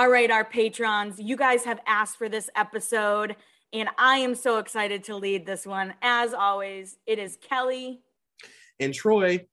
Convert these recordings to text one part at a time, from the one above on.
All right, our patrons, you guys have asked for this episode, and I am so excited to lead this one. As always, it is Kelly and Troy,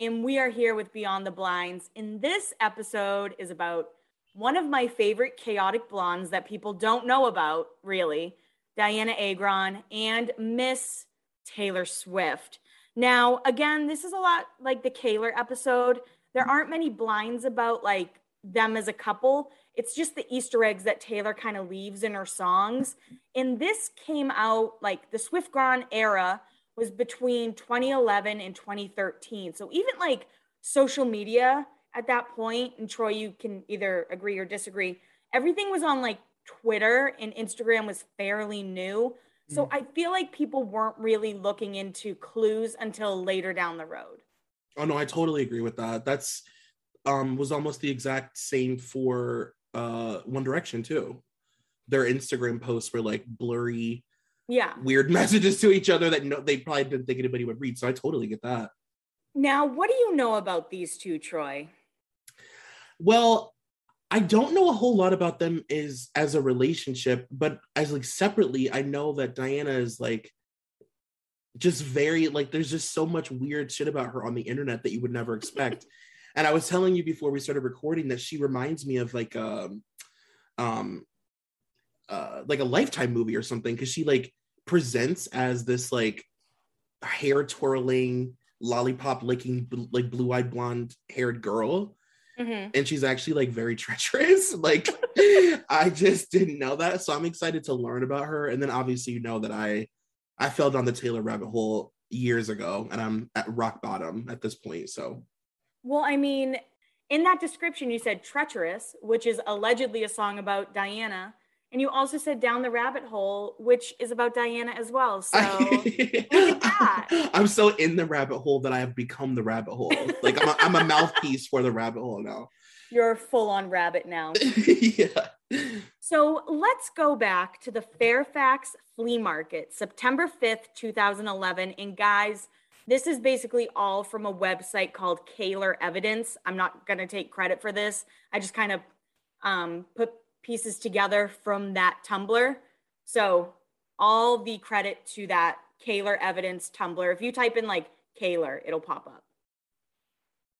and we are here with Beyond the Blinds. And this episode is about one of my favorite chaotic blondes that people don't know about, really Dianna Agron and Miss Taylor Swift. Now, again, this is a lot like the Kaylor episode. There aren't many blinds about like them as a couple it's just the Easter eggs that Taylor kind of leaves in her songs. And this came out like the Swift Gron era was between 2011 and 2013. So even like social media at that point, and Troy, you can either agree or disagree, everything was on like Twitter and Instagram was fairly new. So mm. I feel like people weren't really looking into clues until later down the road. Oh no, I totally agree with that. That's um was almost the exact same for uh One Direction too. Their Instagram posts were like blurry, yeah, weird messages to each other that no, they probably didn't think anybody would read. So I totally get that. Now, what do you know about these two, Troy? Well, I don't know a whole lot about them is as a relationship, but as like separately, I know that Diana is like just very like there's just so much weird shit about her on the internet that you would never expect. And I was telling you before we started recording that she reminds me of like um um uh like a lifetime movie or something because she like presents as this like hair twirling lollipop licking like blue-eyed blonde haired girl. Mm-hmm. and she's actually like very treacherous. Like i just didn't know that. So i'm excited to learn about her. And then obviously you know that i i fell down the taylor rabbit hole years ago and i'm at rock bottom at this point. So well, I mean, in that description, you said treacherous, which is allegedly a song about Diana. And you also said Down the Rabbit Hole, which is about Diana as well. So I'm so in the rabbit hole that I have become the rabbit hole. Like I'm a, I'm a mouthpiece for the rabbit hole now. You're full on rabbit now. yeah. So let's go back to the Fairfax Flea Market, September 5th, 2011. And guys, this is basically all from a website called Kaylor Evidence. I'm not going to take credit for this. I just kind of um, put pieces together from that Tumblr. So all the credit to that Kaylor Evidence Tumblr. If you type in like Kaylor, it'll pop up.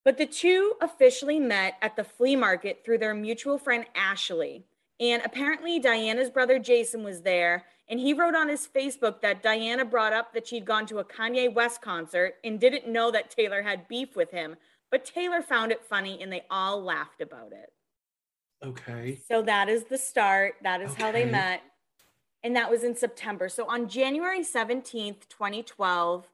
But the two officially met at the flea market through their mutual friend Ashley. And apparently, Diana's brother Jason was there, and he wrote on his Facebook that Diana brought up that she'd gone to a Kanye West concert and didn't know that Taylor had beef with him. But Taylor found it funny and they all laughed about it. Okay. So that is the start. That is okay. how they met. And that was in September. So on January 17th, 2012,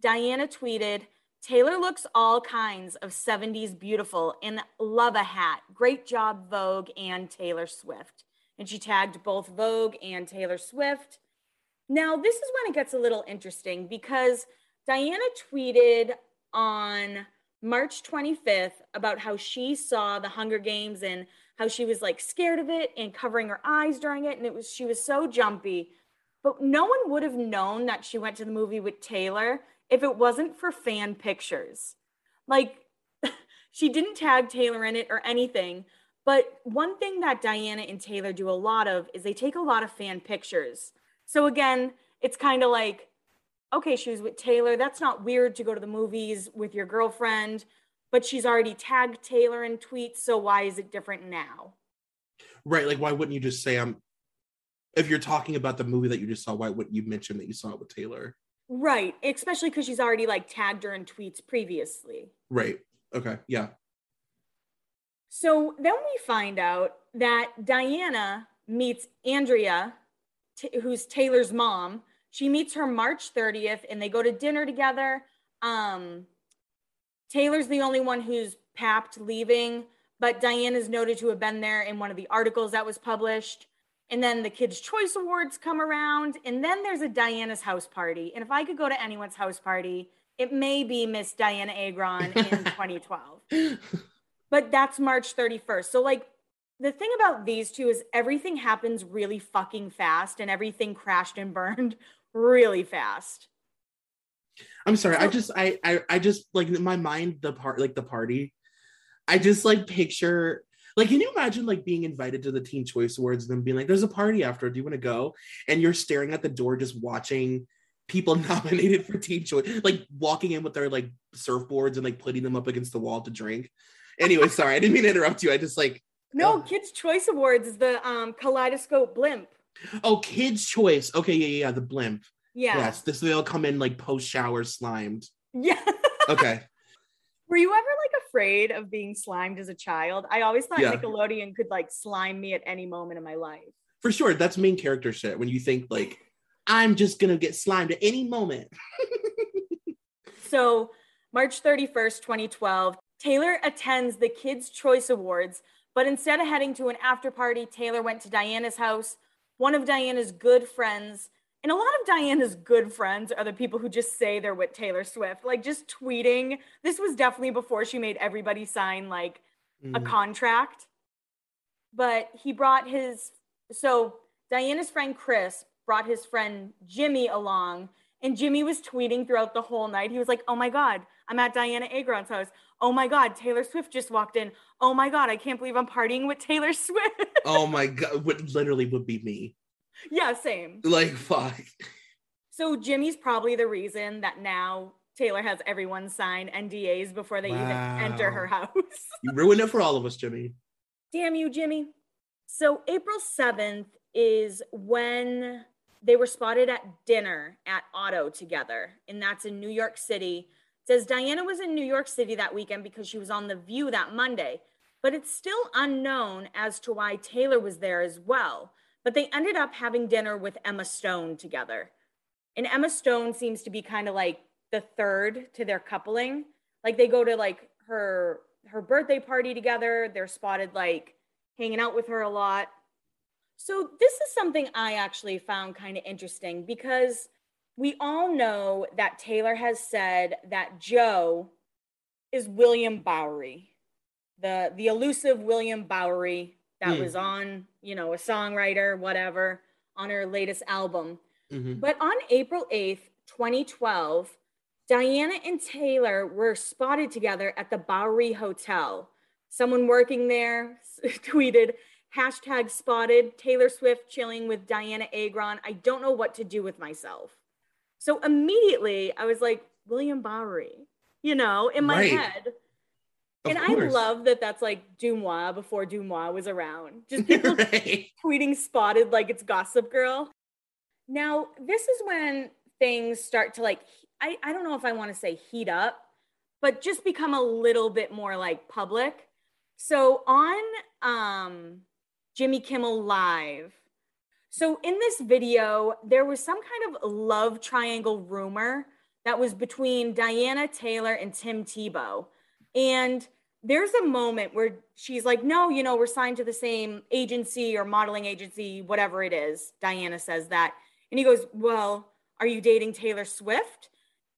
Diana tweeted, Taylor looks all kinds of 70s beautiful and love a hat. Great job, Vogue and Taylor Swift and she tagged both Vogue and Taylor Swift. Now, this is when it gets a little interesting because Diana tweeted on March 25th about how she saw the Hunger Games and how she was like scared of it and covering her eyes during it and it was she was so jumpy. But no one would have known that she went to the movie with Taylor if it wasn't for fan pictures. Like, she didn't tag Taylor in it or anything. But one thing that Diana and Taylor do a lot of is they take a lot of fan pictures. So again, it's kind of like, okay, she was with Taylor. That's not weird to go to the movies with your girlfriend, but she's already tagged Taylor in tweets. So why is it different now? Right. Like, why wouldn't you just say, I'm, if you're talking about the movie that you just saw, why wouldn't you mention that you saw it with Taylor? Right. Especially because she's already like tagged her in tweets previously. Right. Okay. Yeah. So then we find out that Diana meets Andrea, t- who's Taylor's mom. She meets her March 30th and they go to dinner together. Um, Taylor's the only one who's papped leaving, but Diana's noted to have been there in one of the articles that was published. And then the Kids' Choice Awards come around, and then there's a Diana's house party. And if I could go to anyone's house party, it may be Miss Dianna Agron in 2012. But that's March 31st. So, like, the thing about these two is everything happens really fucking fast and everything crashed and burned really fast. I'm sorry. So, I just, I, I, I just like my mind, the part, like the party, I just like picture like, can you imagine like being invited to the Teen Choice Awards and then being like, "There's a party after. Do you want to go?" And you're staring at the door, just watching people nominated for Teen Choice, like walking in with their like surfboards and like putting them up against the wall to drink. Anyway, sorry, I didn't mean to interrupt you. I just like no uh, Kids Choice Awards is the um Kaleidoscope blimp. Oh, Kids Choice. Okay, yeah, yeah, the blimp. Yeah. Yes, this they'll come in like post shower slimed. Yeah. okay. Were you ever like afraid of being slimed as a child? I always thought yeah. Nickelodeon could like slime me at any moment in my life. For sure. That's main character shit. When you think like, I'm just gonna get slimed at any moment. so March 31st, 2012, Taylor attends the Kids' Choice Awards, but instead of heading to an after party, Taylor went to Diana's house. One of Diana's good friends and a lot of Diana's good friends are the people who just say they're with Taylor Swift, like just tweeting. This was definitely before she made everybody sign like mm. a contract. But he brought his, so Diana's friend Chris brought his friend Jimmy along, and Jimmy was tweeting throughout the whole night. He was like, Oh my God, I'm at Dianna Agron's house. Oh my God, Taylor Swift just walked in. Oh my God, I can't believe I'm partying with Taylor Swift. oh my God, what literally would be me yeah, same. Like fuck. So Jimmy's probably the reason that now Taylor has everyone sign NDAs before they wow. even enter her house. you ruined it for all of us, Jimmy. Damn you, Jimmy. So April 7th is when they were spotted at dinner at Otto together, and that's in New York City. It says Diana was in New York City that weekend because she was on The View that Monday, but it's still unknown as to why Taylor was there as well. But they ended up having dinner with Emma Stone together. And Emma Stone seems to be kind of like the third to their coupling. Like they go to like her her birthday party together. They're spotted like hanging out with her a lot. So this is something I actually found kind of interesting because we all know that Taylor has said that Joe is William Bowery, the the elusive William Bowery that mm. was on, you know, a songwriter, whatever, on her latest album. Mm-hmm. But on April 8th, 2012, Diana and Taylor were spotted together at the Bowery Hotel. Someone working there tweeted, hashtag spotted Taylor Swift chilling with Dianna Agron. I don't know what to do with myself. So immediately I was like, William Bowery, you know, in my right. head. Of and course. I love that that's like Deuxmoi before Deuxmoi was around. Just people right. tweeting spotted like it's Gossip Girl. Now, this is when things start to like, I, I don't know if I want to say heat up, but just become a little bit more like public. So on um, Jimmy Kimmel Live, so in this video, there was some kind of love triangle rumor that was between Diana Taylor and Tim Tebow. And there's a moment where she's like, No, you know, we're signed to the same agency or modeling agency, whatever it is. Diana says that. And he goes, Well, are you dating Taylor Swift?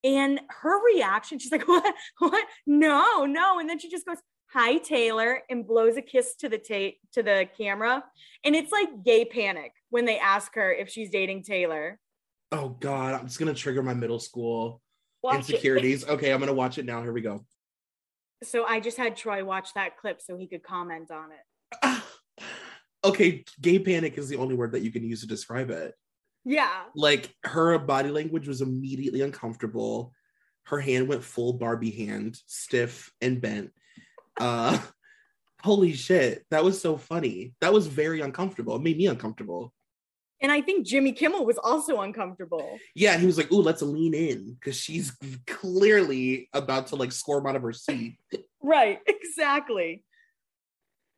And her reaction, she's like, What? What? No, no. And then she just goes, Hi, Taylor, and blows a kiss to the ta- to the camera. And it's like gay panic when they ask her if she's dating Taylor. Oh God, I'm just gonna trigger my middle school Watch insecurities. Okay, I'm gonna watch it now. Here we go. So I just had Troy watch that clip so he could comment on it. okay, gay panic is the only word that you can use to describe it. Yeah. Like her body language was immediately uncomfortable. Her hand went full Barbie hand, stiff and bent. Uh holy shit, that was so funny. That was very uncomfortable. It made me uncomfortable. And I think Jimmy Kimmel was also uncomfortable. Yeah, he was like, "Ooh, let's lean in," because she's clearly about to like squirm out of her seat. right, exactly.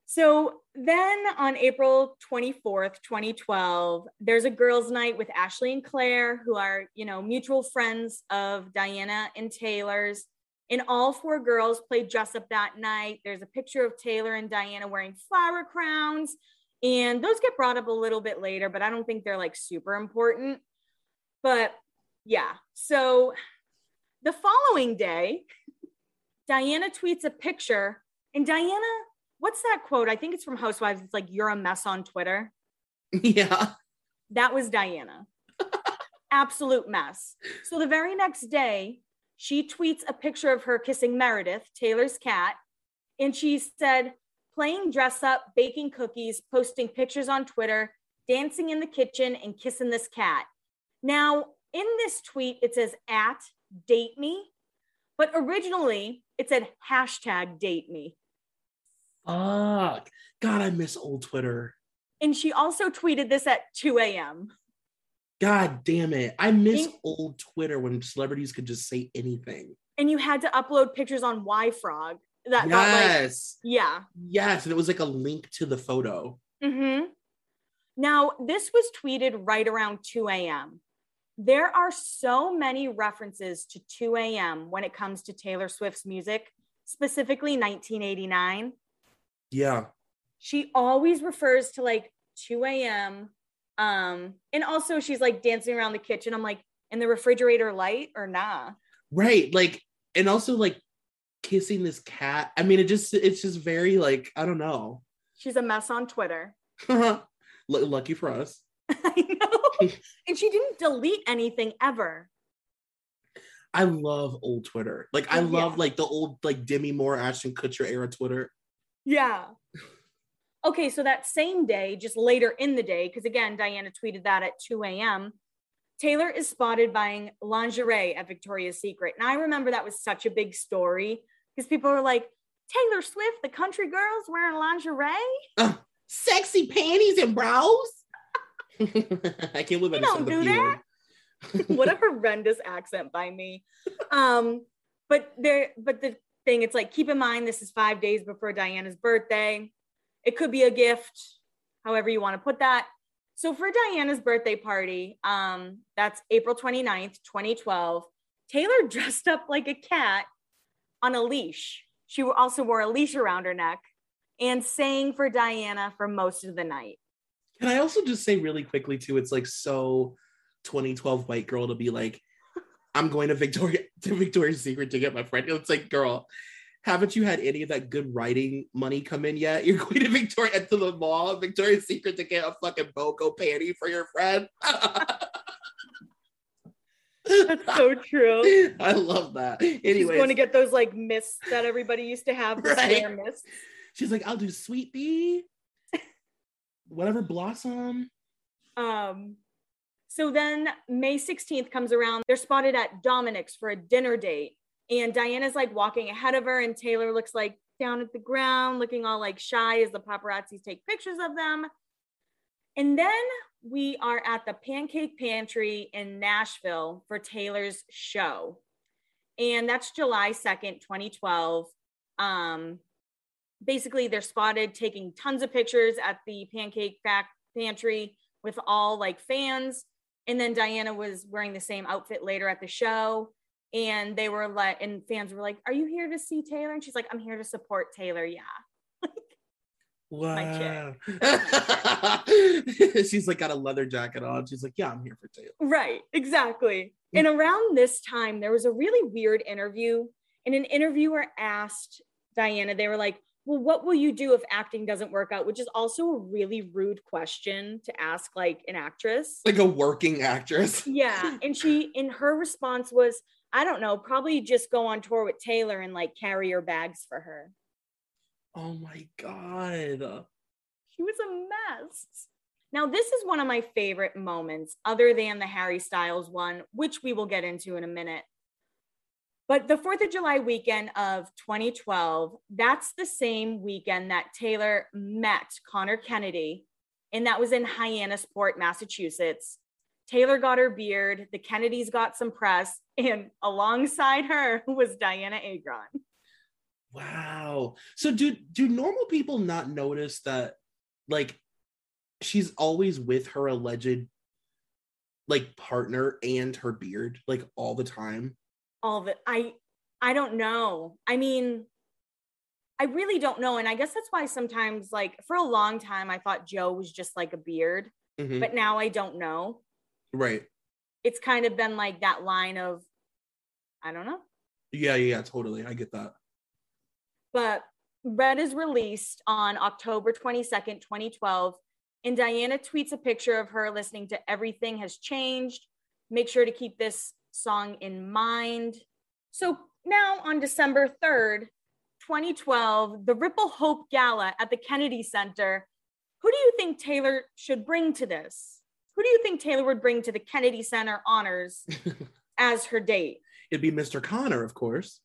So then on April 24th, 2012, there's a girls' night with Ashley and Claire, who are, you know, mutual friends of Diana and Taylor's. And all four girls played dress up that night. There's a picture of Taylor and Diana wearing flower crowns. And those get brought up a little bit later, but I don't think they're like super important. But yeah, so the following day, Diana tweets a picture, and Diana what's that quote? I think it's from Housewives. It's like, you're a mess on Twitter. Yeah. That was Diana. Absolute mess. So the very next day, she tweets a picture of her kissing Meredith, Taylor's cat. And she said, playing dress up, baking cookies, posting pictures on Twitter, dancing in the kitchen, and kissing this cat. Now, in this tweet, it says at date me, but originally it said hashtag date me. Fuck. God, I miss old Twitter. And she also tweeted this at 2 a.m. God damn it. I miss and, old Twitter when celebrities could just say anything. And you had to upload pictures on YFrog. That yes. Like, yeah. Yes. And it was like a link to the photo. Mm-hmm. Now, this was tweeted right around 2 a.m. There are so many references to 2 a.m. when it comes to Taylor Swift's music, specifically 1989. Yeah. She always refers to like 2 a.m. Um, and also she's like dancing around the kitchen. I'm like, in the refrigerator light or nah? Right. Like, and also like kissing this cat. I mean, it just it's just very like, I don't know. She's a mess on Twitter. Lucky for us. I know. and she didn't delete anything ever. I love old Twitter. Like I love yeah. like the old like Demi Moore, Ashton Kutcher era Twitter. Yeah. Okay, so that same day, just later in the day, because again, Diana tweeted that at 2 a.m., Taylor is spotted buying lingerie at Victoria's Secret. And I remember that was such a big story because people were like, Taylor Swift, the country girls wearing lingerie? Uh, sexy panties and bras? I can't believe I don't do that. what a horrendous accent by me. Um, but there, but the thing. It's like, keep in mind, this is five days before Diana's birthday. It could be a gift, however you want to put that. So for Diana's birthday party, um, that's April 29th, 2012, Taylor dressed up like a cat on a leash. She also wore a leash around her neck and sang for Diana for most of the night. Can I also just say really quickly too, it's like so 2012 white girl to be like, I'm going to Victoria to Victoria's Secret to get my friend. It's like, girl, haven't you had any of that good writing money come in yet? You're going to Victoria to the mall, Victoria's Secret to get a fucking BOGO panty for your friend. So true. I love that. Anyway, going to get those like mists that everybody used to have. Right. Mists. She's like, I'll do sweet bee, whatever blossom. Um, so then May 16th comes around. They're spotted at Dominic's for a dinner date. And Diana's like walking ahead of her, and Taylor looks like down at the ground, looking all like shy as the paparazzis take pictures of them. And then we are at the Pancake Pantry in Nashville for Taylor's show. And that's July 2nd, 2012. Um, basically, they're spotted taking tons of pictures at the Pancake Pantry with all like fans. And then Diana was wearing the same outfit later at the show. And they were like, and fans were like, Are you here to see Taylor? And she's like, I'm here to support Taylor. Yeah. Wow. she's like got a leather jacket on. She's like, Yeah, I'm here for Taylor. Right. Exactly. Mm. And around this time, there was a really weird interview. And an interviewer asked Diana, they were like, well, what will you do if acting doesn't work out? Which is also a really rude question to ask, like an actress. Like a working actress. Yeah. And she, in her response was, I don't know, probably just go on tour with Taylor and like carry her bags for her. Oh my God. She was a mess. Now, this is one of my favorite moments, other than the Harry Styles one, which we will get into in a minute. But the 4th of July weekend of 2012, that's the same weekend that Taylor met Conor Kennedy, and that was in Hyannisport, Massachusetts. Taylor got her beard, the Kennedys got some press, and alongside her was Diana Agron. Wow. So do do normal people not notice that like she's always with her alleged like partner and her beard like all the time? all of it. I I don't know. I mean, I really don't know. And I guess that's why sometimes, like, for a long time, I thought Joe was just like a beard, Mhm. but now I don't know. Right. It's kind of been like that line of, I don't know. Yeah, yeah, totally. I get that. But Red is released on October 22nd, 2012. And Diana tweets a picture of her listening to Everything Has Changed. Make sure to keep this song in mind. So now on December 3rd, 2012, the Ripple Hope Gala at the Kennedy Center. Who do you think Taylor should bring to this? Who do you think Taylor would bring to the Kennedy Center honors as her date? It'd be Mr. Connor, of course.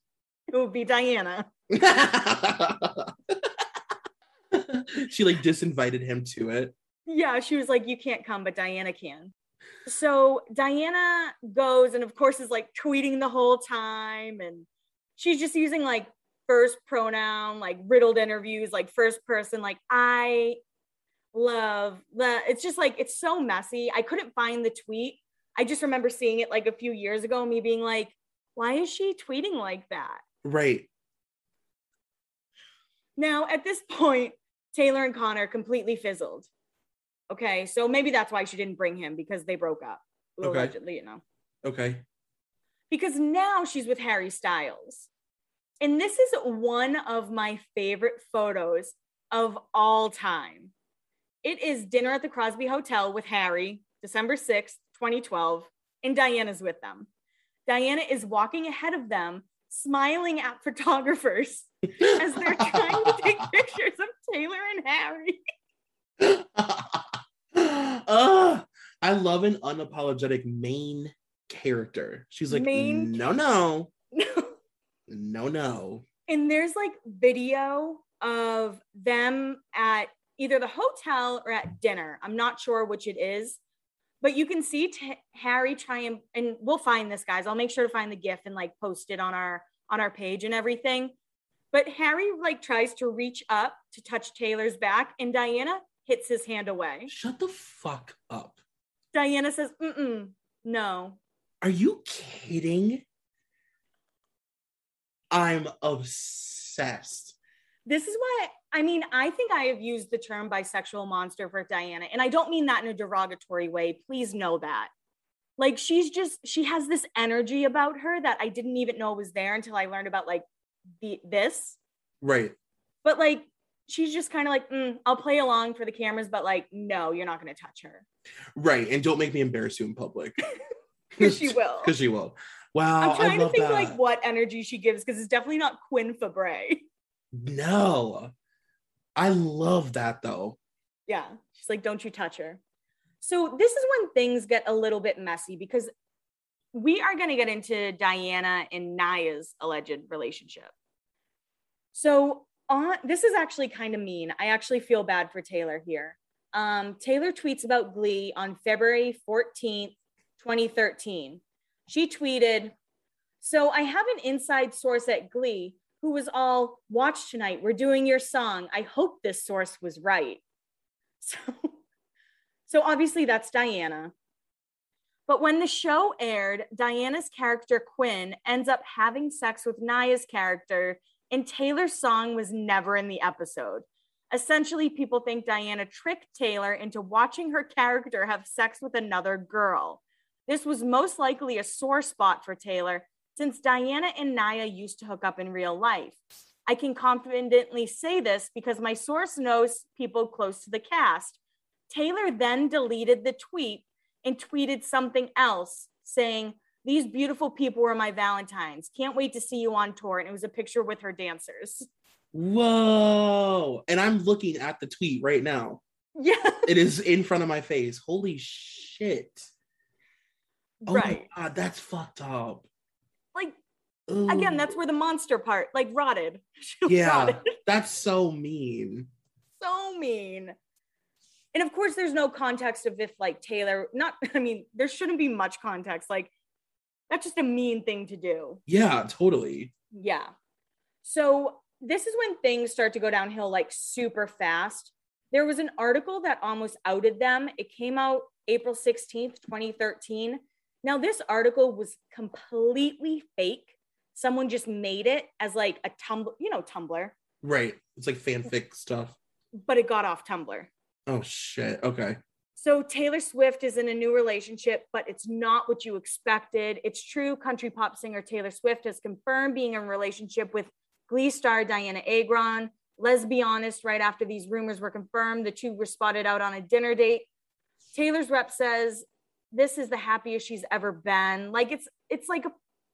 It would be Diana. she like disinvited him to it. Yeah, she was like, You can't come, but Diana can. So Diana goes and, of course, is like tweeting the whole time. And she's just using like first pronoun, like riddled interviews, like first person, like I love the. It's just like, it's so messy. I couldn't find the tweet. I just remember seeing it like a few years ago, me being like, Why is she tweeting like that? Right. Now, at this point, Taylor and Connor completely fizzled. Okay, so maybe that's why she didn't bring him because they broke up. Okay. Allegedly, you know. Okay. Because now she's with Harry Styles. And this is one of my favorite photos of all time. It is dinner at the Crosby Hotel with Harry, December 6th, 2012, and Diana's with them. Diana is walking ahead of them, smiling at photographers as they're trying to take pictures of Taylor and Harry. uh, I love an unapologetic main character. She's like, Main no, no, no, no. and there's like video of them at either the hotel or at dinner. I'm not sure which it is, but you can see t- Harry try and and we'll find this, guys. I'll make sure to find the GIF and like post it on our on our page and everything. But Harry like tries to reach up to touch Taylor's back, and Diana hits his hand away. Shut the fuck up. Diana says, "Mm-mm, no." Are you kidding? I'm obsessed. This is why I mean, I think I have used the term bisexual monster for Diana, and I don't mean that in a derogatory way. Please know that. Like, she's just, she has this energy about her that I didn't even know was there until I learned about like the this. Right. But like, she's just kind of like, mm, I'll play along for the cameras, but like, no, you're not going to touch her. Right. And don't make me embarrass you in public. 'Cause she will. Because she will. Wow. I'm trying to think that. like what energy she gives because it's definitely not Quinn Fabray. No. I love that though. Yeah. She's like, don't you touch her. So this is when things get a little bit messy because we are going to get into Diana and Naya's alleged relationship. So on this is actually kind of mean. I actually feel bad for Taylor here. Um, Taylor tweets about Glee on February 14th, 2013. She tweeted, So I have an inside source at Glee who was all, Watch tonight, we're doing your song. I hope this source was right. So, so obviously that's Diana. But when the show aired, Diana's character Quinn ends up having sex with Naya's character, and Taylor's song was never in the episode. Essentially, people think Diana tricked Taylor into watching her character have sex with another girl. This was most likely a sore spot for Taylor since Diana and Naya used to hook up in real life. I can confidently say this because my source knows people close to the cast. Taylor then deleted the tweet and tweeted something else saying, These beautiful people were my Valentines. Can't wait to see you on tour. And it was a picture with her dancers. Whoa. And I'm looking at the tweet right now. Yeah. It is in front of my face. Holy shit. Oh right. my god, that's fucked up. Ooh. again, that's where the monster part, like, rotted. Yeah, rotted. that's so mean. so mean. And of course, there's no context of if like Taylor, not, I mean, there shouldn't be much context. Like, that's just a mean thing to do. Yeah, totally. Yeah. So this is when things start to go downhill like super fast. There was an article that almost outed them. It came out April 16th, 2013. Now, this article was completely fake. Someone just made it as like a Tumblr, you know, Tumblr, Right. It's like fanfic stuff. but it got off Tumblr. Oh shit. Okay. So Taylor Swift is in a new relationship, but it's not what you expected. It's true. Country pop singer Taylor Swift has confirmed being in a relationship with Glee star Dianna Agron. Let's be honest, right after these rumors were confirmed, the two were spotted out on a dinner date. Taylor's rep says this is the happiest she's ever been. Like it's it's like a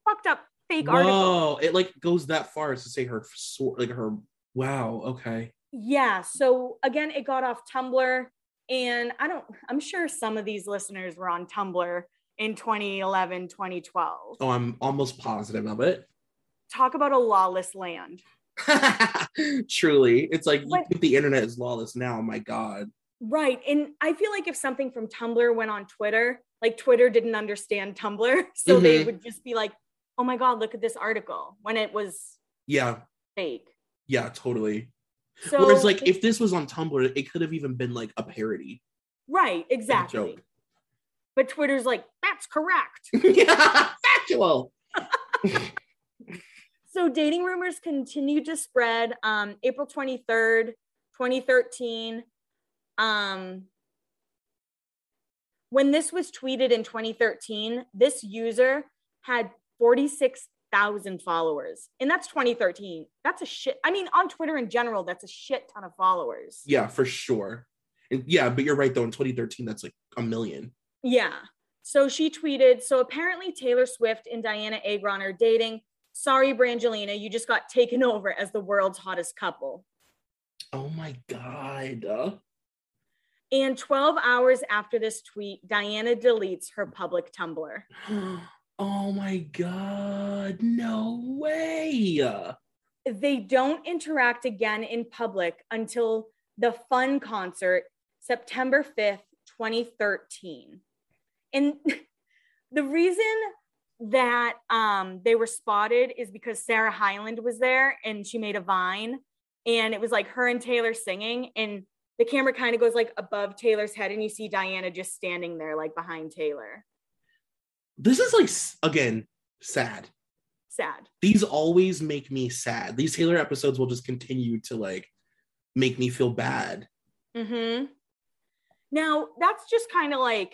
fucked up fake article. Whoa. It like goes that far as to say her sor- like her wow, okay. Yeah. So again, it got off Tumblr. And I don't, I'm sure some of these listeners were on Tumblr in 2011, 2012. Oh, I'm almost positive of it. Talk about a lawless land. Truly. It's like But- the internet is lawless now. My God. Right. And I feel like if something from Tumblr went on Twitter, like Twitter didn't understand Tumblr. So they Mhm. would just be like, oh my God, look at this article when it was Yeah. fake. Yeah, totally. So, Whereas like if this was on Tumblr, it could have even been like a parody. right, exactly. joke. But Twitter's like, that's correct. yeah, factual. So dating rumors continued to spread. Um, April 23rd, 2013. Um, when this was tweeted in 2013, this user had 46,000 followers. And that's 2013. That's a shit. I mean, on Twitter in general, that's a shit ton of followers. Yeah, for sure. And yeah, but you're right though. In 2013, that's like a million. Yeah. So she tweeted, so apparently Taylor Swift and Dianna Agron are dating. Sorry, Brangelina, you just got taken over as the world's hottest couple. Oh my god. Uh, And 12 hours after this tweet, Diana deletes her public Tumblr. oh my god. No way. They don't interact again in public until the Fun concert, September 5th, 2013. And the reason that um, they were spotted is because Sarah Hyland was there and she made a vine and it was like her and Taylor singing and the camera kind of goes like above Taylor's head and you see Diana just standing there like behind Taylor. This is like again sad. Sad. These always make me sad. These Taylor episodes will just continue to like make me feel bad. Mm-hmm. Now that's just kind of like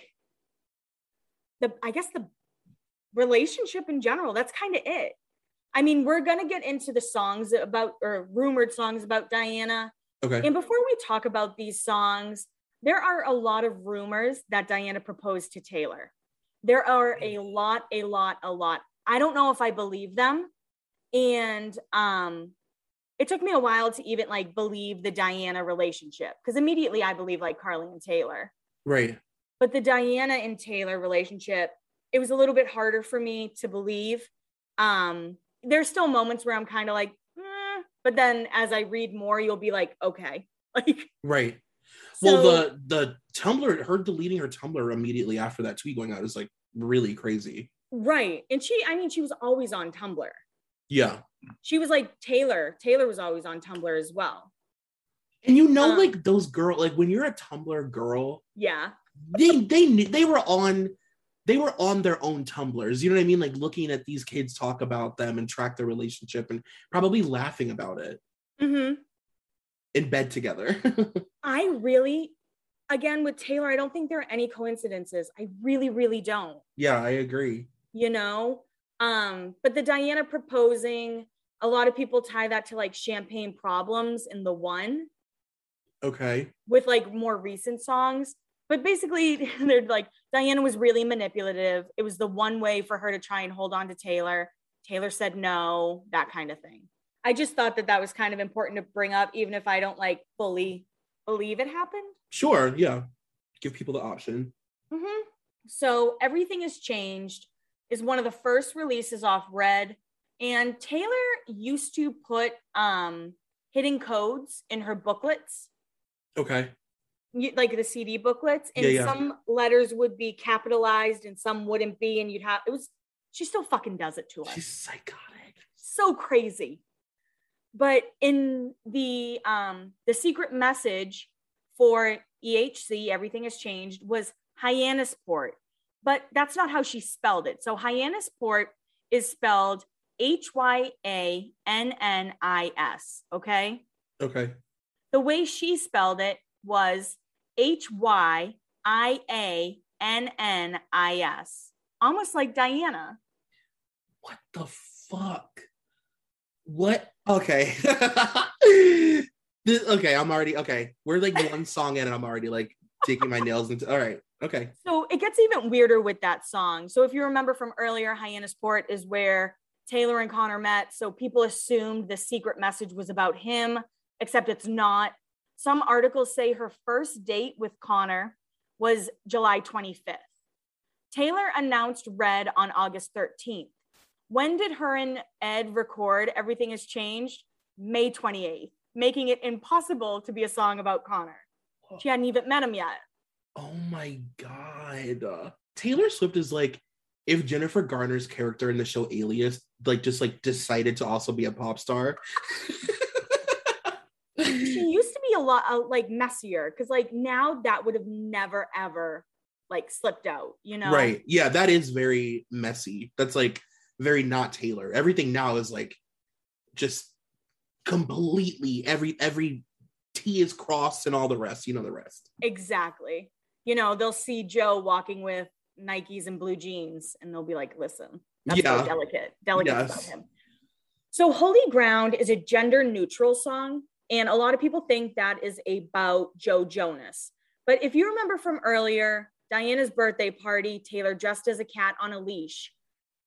the I guess the relationship in general. That's kind of it. I mean, we're gonna get into the songs about or rumored songs about Diana. Okay. And before we talk about these songs, there are a lot of rumors that Diana proposed to Taylor. There are a lot, a lot, a lot. I don't know if I believe them. And um, it took me a while to even like believe the Diana relationship because immediately I believe like Carly and Taylor. Right. But the Diana and Taylor relationship, it was a little bit harder for me to believe. Um, there's still moments where I'm kind of like, eh, but then as I read more, you'll be like, okay. Like, Right. so, well, the the Tumblr, her deleting her Tumblr immediately after that tweet going out is like really crazy. right. And she, I mean, she was always on Tumblr. Yeah. She was like Taylor. Taylor was always on Tumblr as well. And you know, Um, like those girl, like when you're a Tumblr girl, Yeah. they they knew they were on they were on their own tumblers you know what i mean like looking at these kids talk about them and track their relationship and probably laughing about it hmm in bed together I really, again, with Taylor, I don't think there are any coincidences. I really, really don't. yeah i agree you know um but the diana proposing A lot of people tie that to like champagne problems in the one Okay. with like more recent songs. But basically, they're like Diana was really manipulative. It was the one way for her to try and hold on to Taylor. Taylor said no, that kind of thing. I just thought that that was kind of important to bring up, even if I don't like fully believe it happened. Sure. Yeah. Give people the option. hmm So everything has changed is one of the first releases off Red, and Taylor used to put um, hidden codes in her booklets, Okay. you- like the CD booklets, and Yeah, yeah. some letters would be capitalized and some wouldn't be, and you'd have it was. She still fucking does it to us. She's psychotic. so crazy. But in the um the secret message for EHC, everything has changed, was Hyannisport. But that's not how she spelled it. So Hyannisport is spelled H-Y-A-N-N-I-S. Okay. Okay. The way she spelled it was H-Y-I-A-N-N-I-S. Almost like Diana. What the fuck? What? Okay. this, okay, I'm already okay. We're like one song in, and I'm already like digging my nails into. All right. Okay. So it gets even weirder with that song. So if you remember from earlier, Hyannisport is where Taylor and Connor met. So people assumed the secret message was about him, except it's not. Some articles say her first date with Connor was July 25th. Taylor announced Red on August 13th. When did her and Ed record Everything Has Changed? May 28th, making it impossible to be a song about Connor. She hadn't even met him yet. Oh my god. Uh, Taylor Swift is like if Jennifer Garner's character in the show Alias like just like decided to also be a pop star. she used to be a lot uh, like messier because like now that would have never ever like slipped out you know Right. Yeah, that is very messy. That's like very not Taylor. Everything now is like just completely every every T is crossed and all the rest. You know the rest. exactly you know they'll see joe walking with nikes and blue jeans and they'll be like listen that's so Yeah. delicate delicate about him so holy ground is a gender neutral song and a lot of people think that is about joe jonas but if you remember from earlier diana's birthday party taylor dressed as a cat on a leash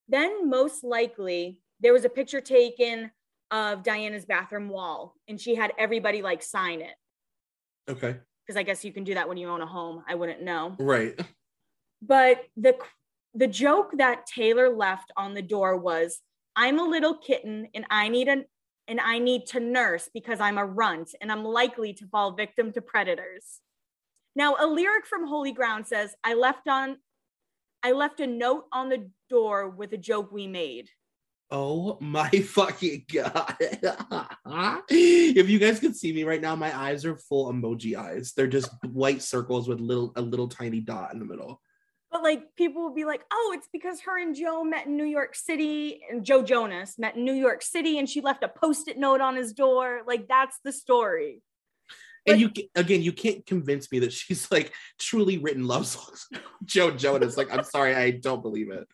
then most likely there was a picture taken of Diana's bathroom wall and she had everybody like sign it Okay. because I guess you can do that when you own a home. I wouldn't know. Right. But the the joke that Taylor left on the door was I'm a little kitten and I need an and I need to nurse because I'm a runt and I'm likely to fall victim to predators. Now, a lyric from Holy Ground says, I left on I left a note on the door with a joke we made. Oh my fucking god. if you guys could see me right now, my eyes are full emoji eyes. They're just white circles with little a little tiny dot in the middle. But like people will be like, oh, it's because her and Joe met in New York City and Joe Jonas met in New York City and she left a post-it note on his door. Like that's the story. And you again, you can't convince me that she's like truly written love songs. Joe Jonas, like, I'm sorry, I don't believe it.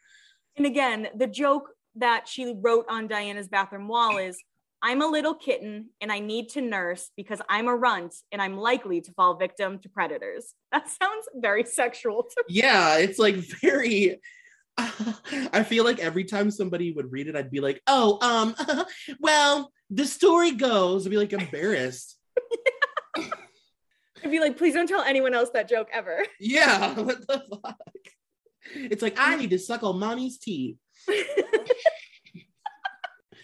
And again, the joke that she wrote on Diana's bathroom wall is I'm a little kitten and I need to nurse because I'm a runt and I'm likely to fall victim to predators. That sounds very sexual to me. Yeah, it's like very. I feel like every time somebody would read it, I'd be like, "Oh, um, well, the story goes." I'd be like embarrassed. I'd be like, please don't tell anyone else that joke ever. Yeah, what the fuck? It's like I need to suckle mommy's teeth.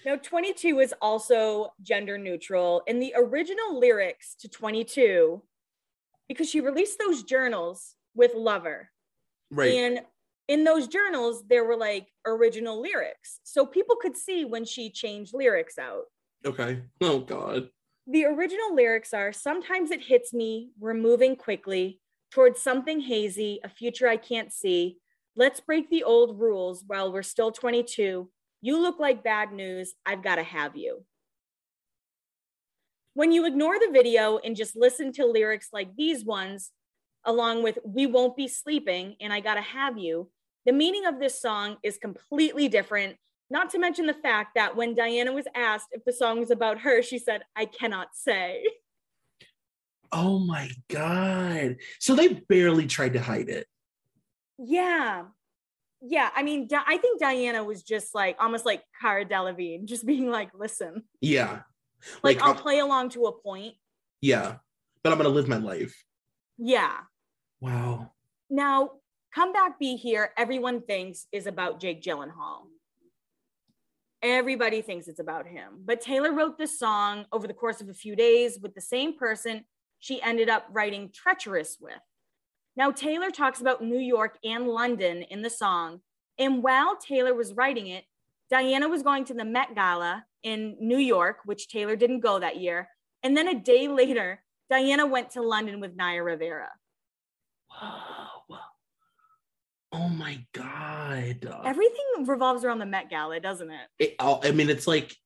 Now, 22 is also gender neutral. In the original lyrics to 22, because she released those journals with Lover, Right. and in those journals, there were like original lyrics. So people could see when she changed lyrics out. okay. Oh God. The original lyrics are Sometimes it hits me, we're moving quickly towards something hazy, a future I can't see. Let's break the old rules while we're still 22. You look like bad news. I've got to have you. When you ignore the video and just listen to lyrics like these ones, along with We Won't Be Sleeping and I Gotta Have You, the meaning of this song is completely different Not to mention the fact that when Diana was asked if the song was about her, she said, I cannot say. Oh my God. So they barely tried to hide it. Yeah. Yeah. I mean, Di- I think Diana was just like almost like Cara Delevingne, just being like, listen, Yeah. like, Like, I'll uh, play along to a point. Yeah. But I'm going to live my life. Yeah. Wow. Now, Come Back Be Here, everyone thinks is about Jake Gyllenhaal. Everybody thinks it's about him. But Taylor wrote this song over the course of a few days with the same person she ended up writing Treacherous with. Now, Taylor talks about New York and London in the song. And while Taylor was writing it, Dianna was going to the Met Gala in New York, which Taylor didn't go that year. And then a day later, Dianna went to London with Naya Rivera. Wow. Oh my God. Everything revolves around the Met Gala, doesn't it? It, oh, I mean, it's like,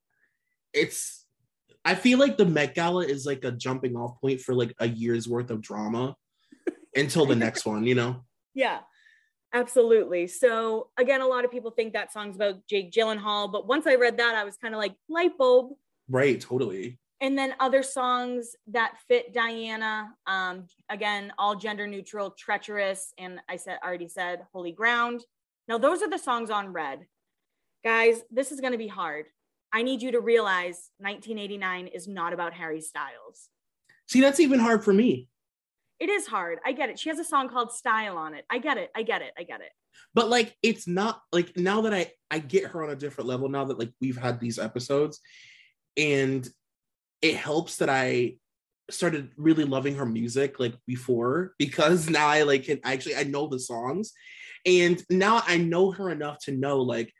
it's, I feel like the Met Gala is like a jumping off point for like a year's worth of drama until the next one, you know? Yeah, absolutely. So again, a lot of people think that song's about Jake Gyllenhaal, but once I read that, I was kind of like light bulb. Right, totally. And then other songs that fit Dianna, um, again, all gender neutral, treacherous, and I said already said holy ground. Now those are the songs on Red. Guys, this is going to be hard. I need you to realize 1989 is not about Harry Styles. See, that's even hard for me. It is hard. I get it. She has a song called Style on it. I get it. I get it. I get it. But like, it's not like now that I I get her on a different level now that like we've had these episodes, and it helps that I started really loving her music like before because now I like can actually I know the songs, and now I know her enough to know like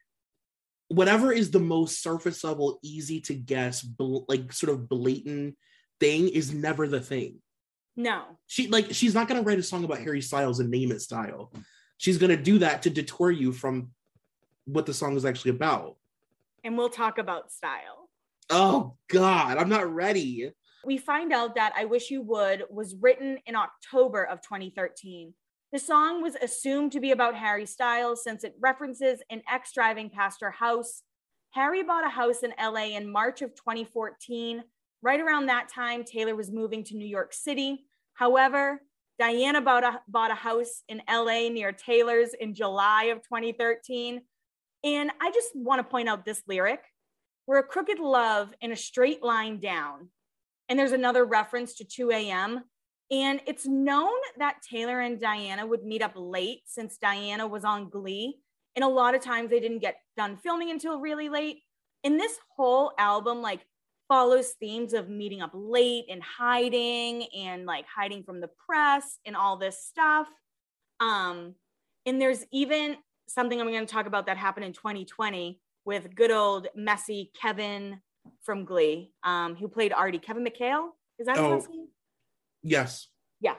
whatever is the most surface level, easy to guess, bl- like sort of blatant thing is never the thing. No. She like she's not gonna write a song about Harry Styles and name it style. She's gonna do that to detour you from what the song is actually about. And we'll talk about style. Oh God, I'm not ready. We find out that I Wish You Would was written in October of 2013. The song was assumed to be about Harry Styles since it references an ex driving past her house. Harry bought a house in LA in March of 2014. Right around that time, Taylor was moving to New York City. However, Dianna bought a, bought a house in LA near Taylor's in July of 2013. And I just want to point out this lyric We're a crooked love in a straight line down. And there's another reference to 2 a.m. And it's known that Taylor and Dianna would meet up late since Dianna was on Glee. And a lot of times they didn't get done filming until really late. And this whole album, like, follows themes of meeting up late and hiding and like hiding from the press and all this stuff. Um, and there's even something I'm going to talk about that happened in 2020 with good old messy Kevin from Glee, um, who played Artie. Kevin McHale is that his Oh. last name? Yes. Yeah.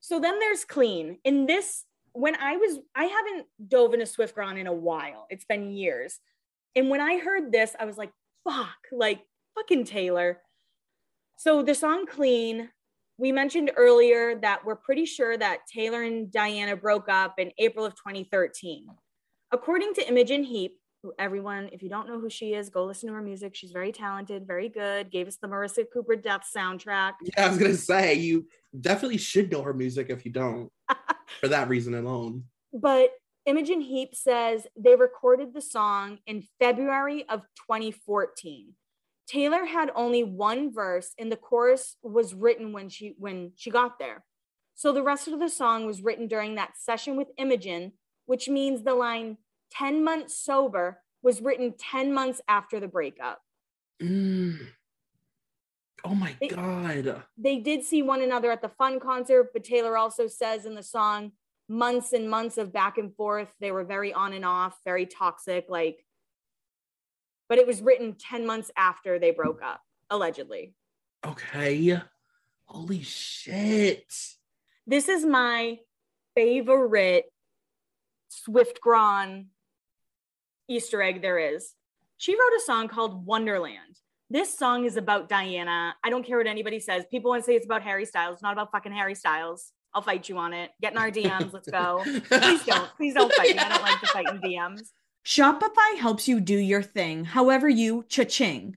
So then there's clean. In this, when I was, I haven't dove into Swiftgron in a while. It's been years. And when I heard this, I was like, fuck, like fucking Taylor. So the song Clean, we mentioned earlier that we're pretty sure that Taylor and Dianna broke up in April of 2013. According to Imogen Heap, who everyone, if you don't know who she is, go listen to her music. She's very talented, very good. Gave us the Marissa Cooper Death soundtrack. Yeah, I was gonna say you definitely should know her music if you don't, for that reason alone. But Imogen Heap says they recorded the song in February of 2014. Taylor had only one verse and the chorus was written when she when she got there. So the rest of the song was written during that session with Imogen, which means the line 10 months sober was written 10 months after the breakup. Mm. Oh my It- god. They did see one another at the fun concert, but Taylor also says in the song months and months of back and forth. They were very on and off, very toxic, like but it was written 10 months after they broke up, allegedly. Okay. Holy shit. This is my favorite Swiftgron Easter egg there is. She wrote a song called Wonderland. This song is about Dianna. I don't care what anybody says. People want to say it's about Harry Styles. Not about fucking Harry Styles. I'll fight you on it. Get in our DMs. Let's go. Please don't. Please don't fight me. I don't like to fight in DMs. Shopify helps you do your thing, however you cha-ching.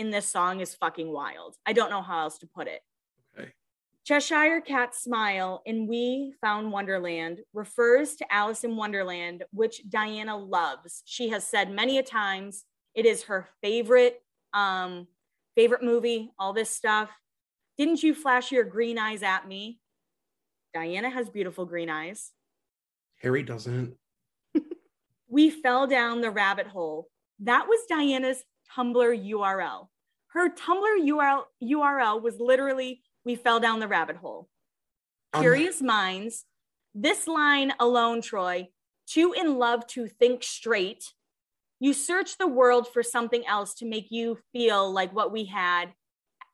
in this song is fucking wild. I don't know how else to put it. Okay. Cheshire Cat Smile in We Found Wonderland refers to Alice in Wonderland, which Dianna loves. She has said many a times it is her favorite um favorite movie, all this stuff. Didn't you flash your green eyes at me? Dianna has beautiful green eyes. Harry doesn't. we fell down the rabbit hole. That was Dianna's Tumblr URL. Her Tumblr URL, URL was literally, we fell down the rabbit hole. Um, Curious minds. This line alone, Troy, too in love to think straight. You search the world for something else to make you feel like what we had.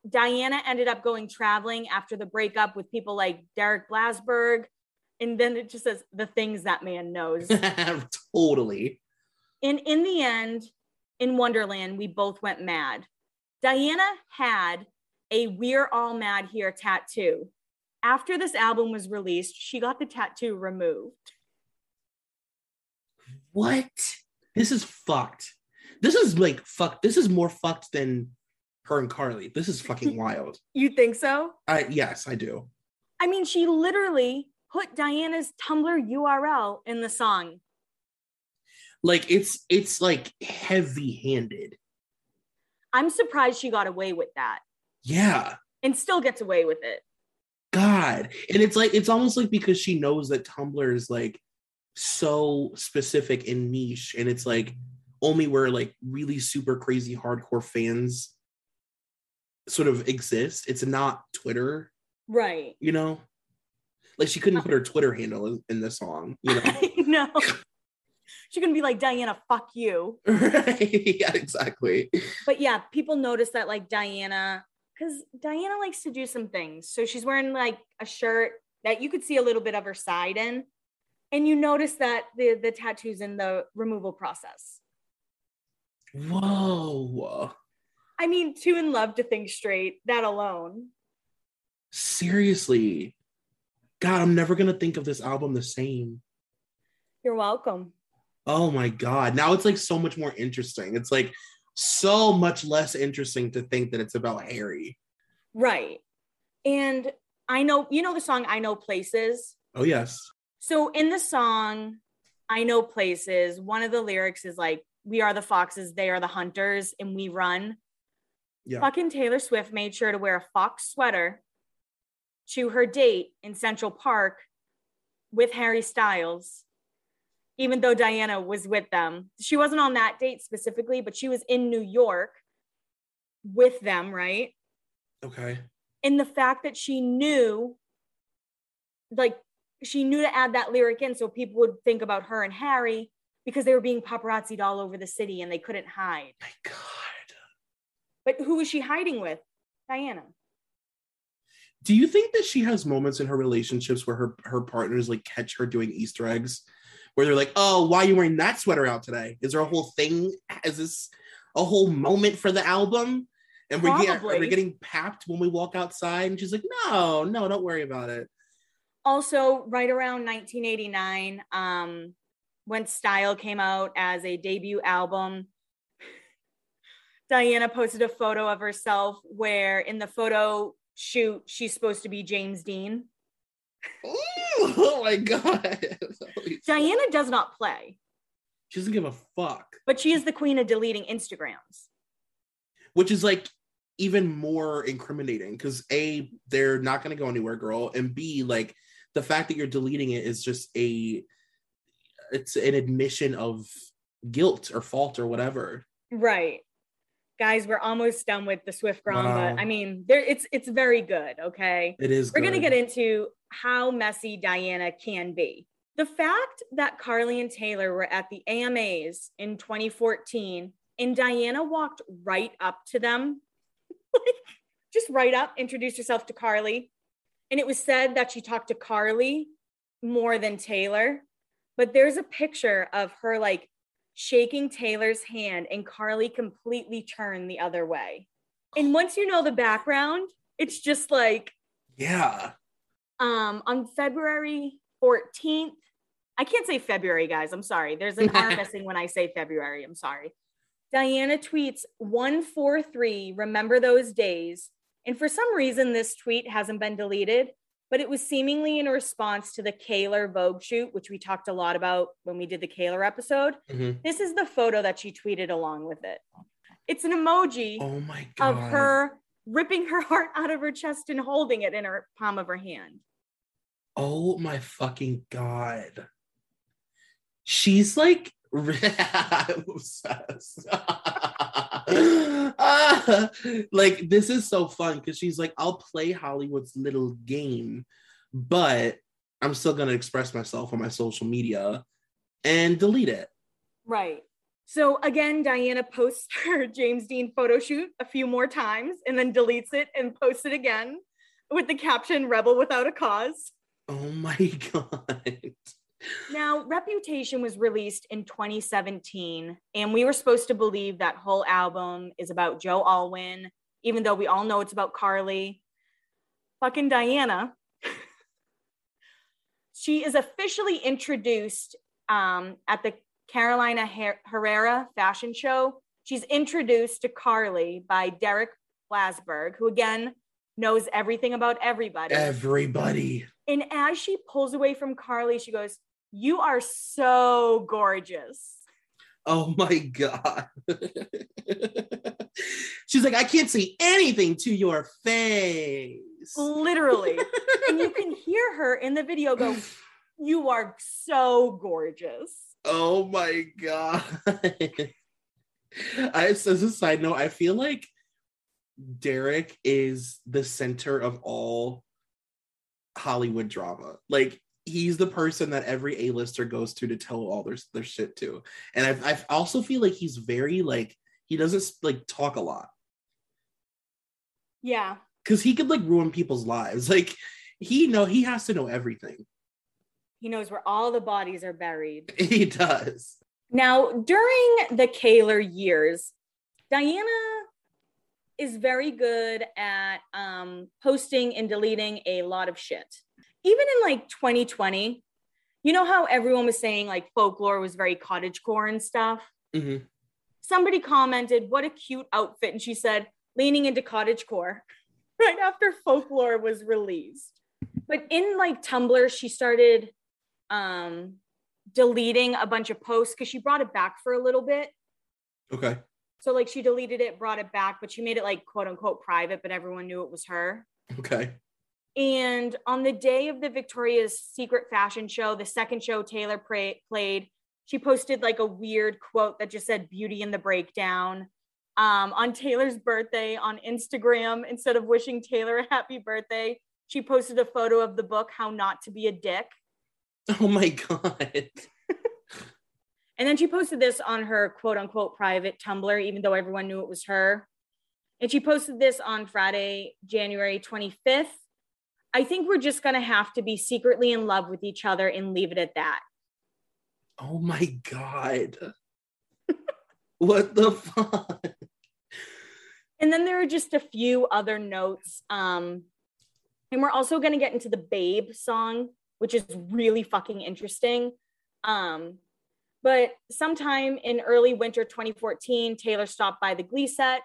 Dianna ended up going traveling after the breakup with people like Derek Blasberg. And then it just says the things that man knows. totally. And in the end, in Wonderland, we both went mad. Dianna had a We're All Mad Here tattoo. After this album was released, she got the tattoo removed. What? This is fucked. This is like fucked. This is more fucked than her and Karlie. This is fucking wild. you think so? I yes, I do. I mean, she literally put Dianna's Tumblr URL in the song. Like it's it's like heavy-handed. I'm surprised she got away with that. Yeah. And still gets away with it. God. And it's like it's almost like because she knows that Tumblr is like so specific and niche and it's like only where like really super crazy hardcore fans sort of exist. It's not Twitter. Right. You know? Like she couldn't uh. put her Twitter handle in the song, you know. no. She's gonna be like Dianna, fuck you. Right. yeah, exactly. But yeah, people notice that like Dianna, because Dianna likes to do some things. So she's wearing like a shirt that you could see a little bit of her side in. And you notice that the the tattoos in the removal process. Whoa. I mean, too in love to think straight, that alone. Seriously. God, I'm never gonna think of this album the same. You're welcome. Oh my God. Now it's like so much more interesting. It's like so much less interesting to think that it's about Harry. Right. And I know, you know, the song I Know Places? Oh, yes. So in the song I Know Places, one of the lyrics is like, We are the foxes, they are the hunters, and we run. Yeah. Fucking Taylor Swift made sure to wear a fox sweater to her date in Central Park with Harry Styles even though Dianna was with them. She wasn't on that date specifically, but she was in New York with them, right? Okay. And the fact that she knew, like, she knew to add that lyric in so people would think about her and Harry because they were being paparazzied all over the city and they couldn't hide. My God. But who is she hiding with? Dianna. Do you think that she has moments in her relationships where her her partners like catch her doing Easter eggs, where they're like, "Oh, why are you wearing that sweater out today? Is there a whole thing? Is this a whole moment for the album?" And we're, Probably. we're getting papped when we walk outside, and she's like, "No, no, don't worry about it." Also, right around 1989, um, when Style came out as a debut album, Dianna posted a photo of herself where in the photo shoot, she's supposed to be James Dean. Oh my god, Dianna does not play, she doesn't give a fuck. but she is the queen of deleting Instagrams. which is like even more incriminating because a they're not going to go anywhere girl and b like the fact that you're deleting it is just a it's an admission of guilt or fault or whatever Right. Guys, we're almost done with the Swiftgron, Wow. but I mean, there it's it's very good, okay? it is We're going to get into how messy Dianna can be. The fact that Karlie and Taylor were at the AMAs in 2014 and Dianna walked right up to them, like just right up, introduced herself to Karlie. And it was said that she talked to Karlie more than Taylor. But there's a picture of her like shaking Taylor's hand and Karlie completely turned the other way. And once you know the background, it's just like, yeah um on February 14th. I can't say February, guys. I'm sorry. There's an R missing when I say February. I'm sorry. Dianna tweets 143, remember those days. And for some reason, this tweet hasn't been deleted, but it was seemingly in response to the Kaylor Vogue shoot, which we talked a lot about when we did the Kaylor episode. Mhm. This is the photo that she tweeted along with it. It's an emoji oh my god of her ripping her heart out of her chest and holding it in her palm of her hand. oh my fucking god she's like I'm obsessed. Ah, like this is so fun because she's like i'll play hollywood's little game but i'm still going to express myself on my social media and delete it Right. So again, Dianna posts her James Dean photo shoot a few more times and then deletes it and posts it again with the caption Rebel Without a Cause. oh my god Now, Reputation was released in 2017, and we were supposed to believe that whole album is about Joe Alwyn, even though we all know it's about Karlie. Fucking Dianna. she is officially introduced um, at the Carolina Her- Herrera fashion show. She's introduced to Karlie by Derek Blasberg, who again knows everything about everybody. everybody And as she pulls away from Karlie, she goes, You are so gorgeous. oh my god she's like i can't see anything to your face Literally. and you can hear her in the video go, You are so gorgeous. Oh my god. I as a side note, I feel like Derek is the center of all Hollywood drama. Like he's the person that every A-lister goes to to tell all their their shit to. And I I also feel like he's very like he doesn't like talk a lot Yeah. cuz he could like ruin people's lives. Like he know he has to know everything. He knows where all the bodies are buried. He does. Now, during the Kaylor years, Dianna is very good at um, posting and deleting a lot of shit. Even in like 2020, you know how everyone was saying like folklore was very cottagecore and stuff? Mhm. Somebody commented, What a cute outfit. And she said, leaning into cottagecore right after folklore was released. But in like Tumblr, she started um, deleting a bunch of posts because she brought it back for a little bit. Okay. So like she deleted it, brought it back, but she made it like quote unquote private, but everyone knew it was her. Okay. And on the day of the Victoria's Secret fashion show, the second show Taylor pra- played, she posted like a weird quote that just said beauty in the breakdown. Um, on Taylor's birthday on Instagram, instead of wishing Taylor a happy birthday, she posted a photo of the book, How Not to Be a Dick. Oh my god. And then she posted this on her quote unquote private Tumblr, even though everyone knew it was her. And she posted this on Friday, January 25th. I think we're just going to have to be secretly in love with each other and leave it at that. Oh my God. what the fuck? And then there are just a few other notes. Um, and we're also going to get into the Babe song, which is really fucking interesting. Um, but sometime in early winter 2014, Taylor stopped by the Glee set.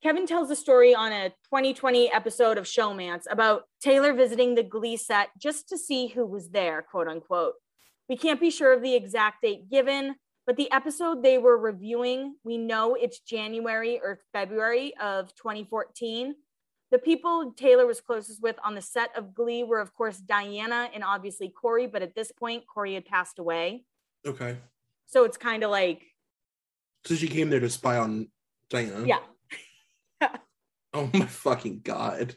Kevin tells a story on a 2020 episode of Showmance about Taylor visiting the Glee set just to see who was there, quote unquote. We can't be sure of the exact date given, but the episode they were reviewing, we know it's January or February of 2014. The people Taylor was closest with on the set of Glee were, of course, Dianna and obviously Cory, but at this point, Cory had passed away. Okay. So it's kind of like. So she came there to spy on Dianna? Yeah. oh my fucking God.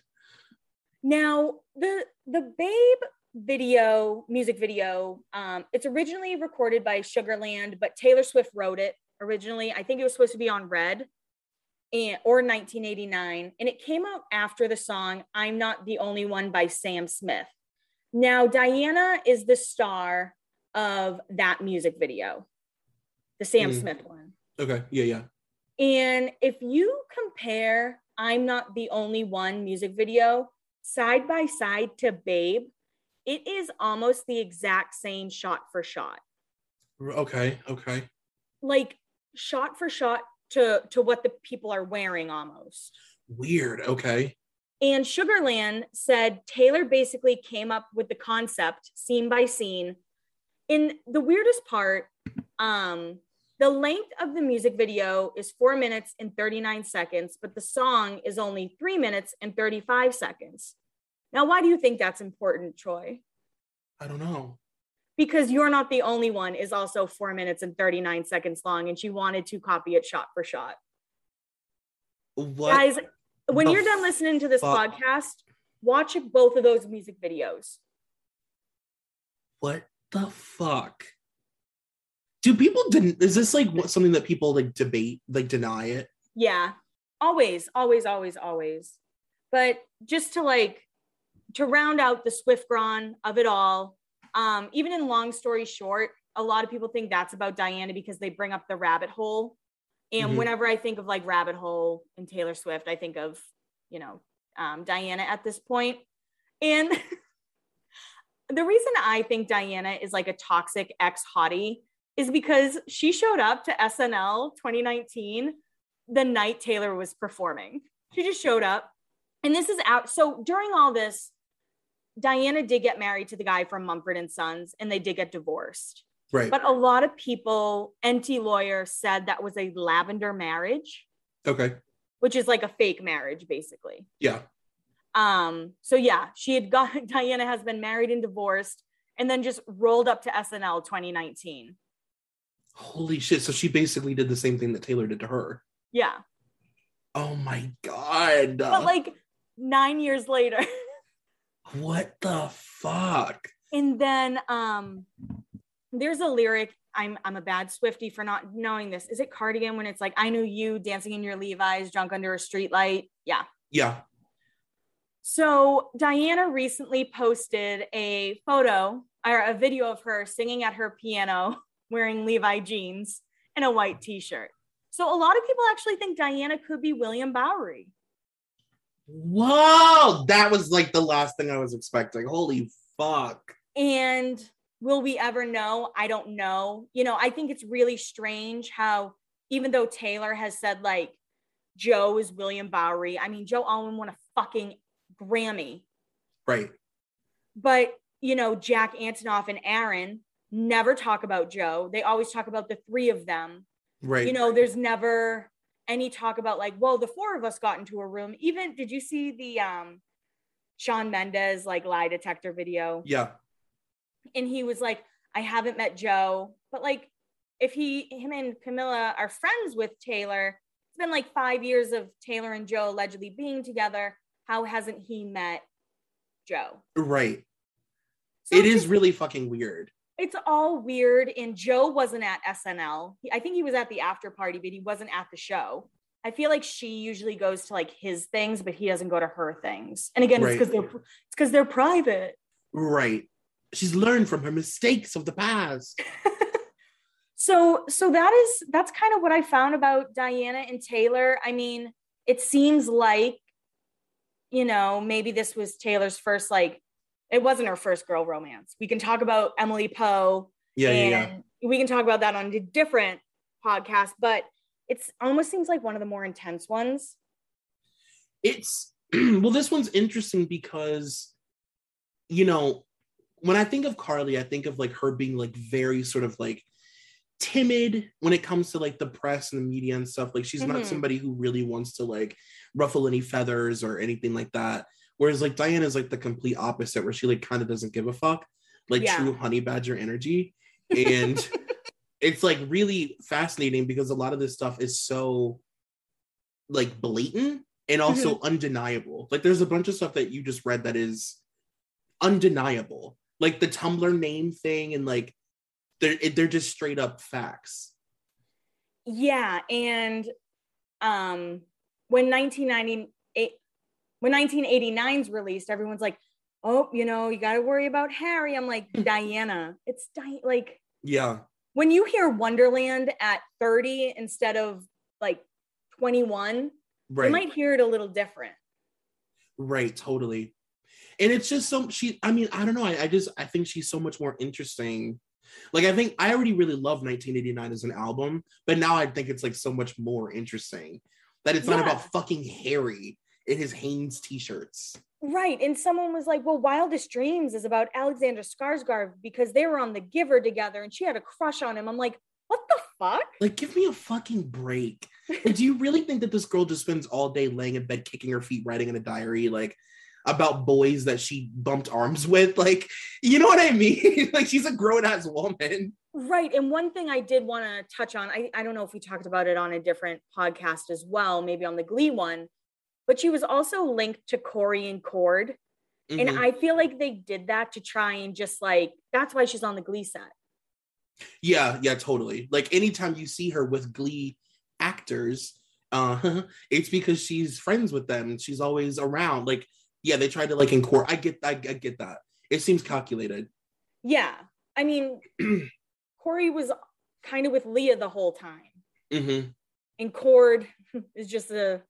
Now, the the Babe video, music video, um, it's originally recorded by Sugarland, but Taylor Swift wrote it originally. I think it was supposed to be on Red and, or 1989. And it came out after the song I'm Not the Only One by Sam Smith. Now, Dianna is the star of that music video, the Sam mm. Smith one. Okay. Yeah. Yeah. And if you compare I'm Not the Only One music video side by side to Babe, it is almost the exact same shot for shot. Okay. Okay. Like shot for shot to to what the people are wearing almost. Weird. Okay. And Sugarland said Taylor basically came up with the concept scene by scene. In the weirdest part, um, the length of the music video is four minutes and 39 seconds, but the song is only three minutes and 35 seconds. Now, why do you think that's important, Troy? I don't know. Because You're Not the Only One is also four minutes and 39 seconds long, and she wanted to copy it shot for shot. What? Guys, when you're done listening to this fuck? podcast, watch both of those music videos. What the fuck? Do people den- is this like what something that people like debate, like deny it? Yeah. Always, always, always, always. But just to like to round out the Swiftgron of it all, um, even in long story short, a lot of people think that's about Dianna because they bring up the rabbit hole. And mm-hmm. whenever I think of like rabbit hole and Taylor Swift, I think of, you know, um, Dianna at this point. And the reason I think Dianna is like a toxic ex hottie is because she showed up to SNL 2019 the night Taylor was performing. She just showed up. And this is out. So during all this, Dianna did get married to the guy from Mumford and Sons and they did get divorced. Right. But a lot of people, NT lawyer said that was a lavender marriage. Okay. Which is like a fake marriage, basically. Yeah. Um, so yeah, she had got Dianna has been married and divorced and then just rolled up to SNL 2019. Holy shit. So she basically did the same thing that Taylor did to her. Yeah. Oh my God. But like nine years later. what the fuck? And then um there's a lyric. I'm I'm a bad Swifty for not knowing this. Is it Cardigan when it's like I knew you dancing in your Levi's, drunk under a streetlight? Yeah. Yeah. So Dianna recently posted a photo or a video of her singing at her piano wearing Levi jeans and a white t-shirt. So a lot of people actually think Dianna could be William Bowery. Whoa, that was like the last thing I was expecting. Holy fuck. And will we ever know? I don't know. You know, I think it's really strange how even though Taylor has said like Joe is William Bowery, I mean Joe Alwyn won a fucking Grammy. Right. But you know, Jack Antonoff and Aaron never talk about Joe. They always talk about the three of them. Right. You know, there's never any talk about like, well, the four of us got into a room. Even did you see the um Shawn Mendes like lie detector video? Yeah. And he was like, I haven't met Joe, but like if he him and Camila are friends with Taylor, it's been like five years of Taylor and Joe allegedly being together. How hasn't he met Joe? Right. So it is really fucking weird it's all weird. And Joe wasn't at SNL. I think he was at the after party, but he wasn't at the show. I feel like she usually goes to like his things, but he doesn't go to her things. And again, Right. it's because they're it's because they're private. Right. She's learned from her mistakes of the past. So so that is that's kind of what I found about Dianna and Taylor. I mean, it seems like you know, maybe this was Taylor's first like it wasn't her first girl romance. We can talk about Emily Poe Yeah, yeah, yeah. we can talk about that on a different podcast, but it's almost seems like one of the more intense ones. It's well, this one's interesting because you know, when I think of Karlie, I think of like her being like very sort of like timid when it comes to like the press and the media and stuff. Like she's Mhm. not somebody who really wants to like ruffle any feathers or anything like that. Whereas like Dianna's like the complete opposite, where she like kind of doesn't give a fuck, like Yeah. true honey badger energy. And it's like really fascinating because a lot of this stuff is so like blatant and also undeniable. Like there's a bunch of stuff that you just read that is undeniable. Like the Tumblr name thing and like they're they're just straight up facts. Yeah, and um when 1998 when 1989's released, everyone's like, "Oh, you know, you got to worry about Harry." I'm like, hmm. "Dianna, it's Di- like Yeah. when you hear Wonderland at 30 instead of like 21, Right. you might hear it a little different." Right, totally. And it's just so she I mean, I don't know. I, I just I think she's so much more interesting. Like I think I already really love 1989 as an album, but now I think it's like so much more interesting that it's not about fucking Harry in his Hanes t-shirts. Right. And someone was like, well, Wildest Dreams is about Alexander Skarsgård because they were on The Giver together and she had a crush on him. I'm like, what the fuck? Like, give me a fucking break. Like, do you really think that this girl just spends all day laying in bed, kicking her feet, writing in a diary, like about boys that she bumped arms with? Like, you know what I mean? like, she's a grown ass woman. Right. And one thing I did want to touch on, I, I don't know if we talked about it on a different podcast as well, maybe on the Glee one, but she was also linked to Cory and Chord. And Mhm. I feel like they did that to try and just like, that's why she's on the Glee set. yeah, yeah, totally. Like, anytime you see her with Glee actors, uh, it's because she's friends with them. and She's always around. Like, yeah, they tried to like incorporate. I get, I, I get that. It seems calculated. Yeah. I mean, Cory was kind of with Lea the whole time. hmm And Chord is just a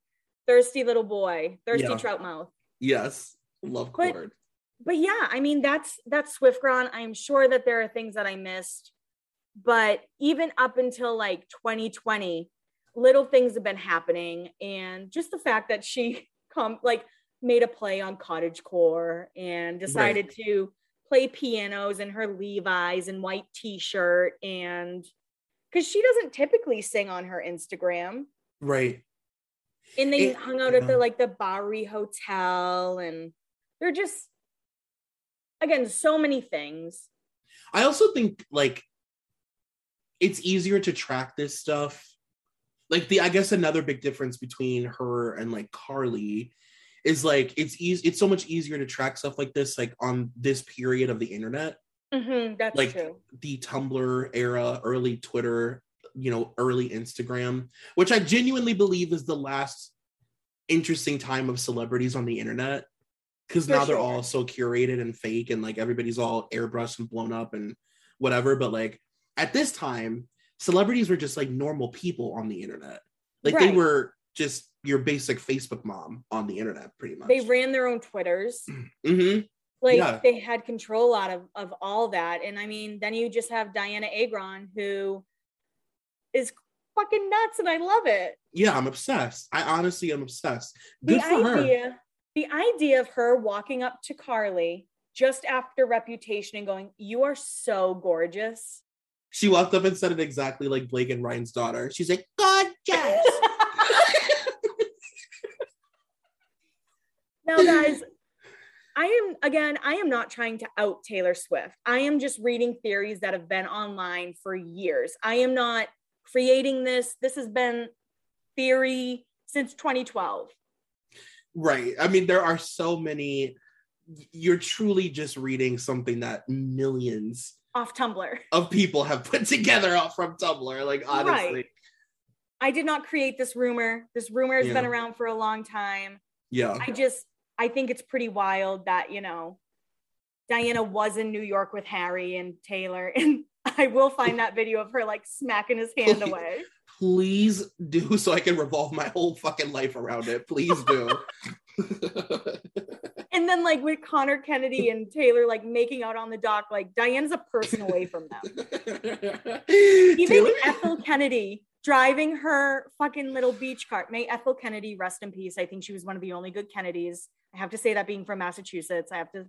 thirsty little boy, thirsty Yeah. trout mouth. Yes, love But- Chord. but yeah, I mean that's that's Swiftgron. I'm sure that there are things that I missed, but even up until like 2020, little things have been happening, and just the fact that she come like made a play on Cottage Core and decided to play pianos in her Levi's and white T-shirt, and because she doesn't typically sing on her Instagram, Right. And they It- hung out at the like the Bowery Hotel, and they're just again so many things. I also think like it's easier to track this stuff. Like the I guess another big difference between her and like Karlie is like it's easy it's so much easier to track stuff like this like on this period of the internet, Mhm, that's Like- true. the Tumblr era, early Twitter, you know, early Instagram, which I genuinely believe is the last interesting time of celebrities on the internet because now they're sure. all so curated and fake and like everybody's all airbrushed and blown up and whatever but like at this time celebrities were just like normal people on the internet like they were just your basic facebook mom on the internet pretty much They ran their own Twitters. hmm Like Yeah. they had control out of, of all that. And I mean, then you just have Dianna Agron who is fucking nuts and I love it. yeah i'm obsessed i honestly am obsessed The good for her idea, the idea of her walking up to Karlie just after reputation and going, You are so gorgeous. she walked up and said it exactly like blake and ryan's daughter she's like gorgeous now, guys, I am again, I am not trying to out Taylor Swift. I am just reading theories that have been online for years. I am not creating this. This has been theory since 2012. Right. I mean, there are so many. You're truly just reading something that millions Off Tumblr. of people have put together out from Tumblr. Like, honestly. Right. I did not create this rumor. This rumor has Yeah. been around for a long time. Yeah. I just I think it's pretty wild that, you know, Dianna was in New York with Harry and Taylor and I will find that video of her like smacking his hand Please. away. Please do so I can revolve my whole fucking life around it. Please do. And then like with Conor Kennedy and Taylor like making out on the dock, like Diane's a person away from them. Even Taylor- Ethel Kennedy driving her fucking little beach cart. May Ethel Kennedy rest in peace. I think she was one of the only good Kennedys. I have to say that being from Massachusetts, I have to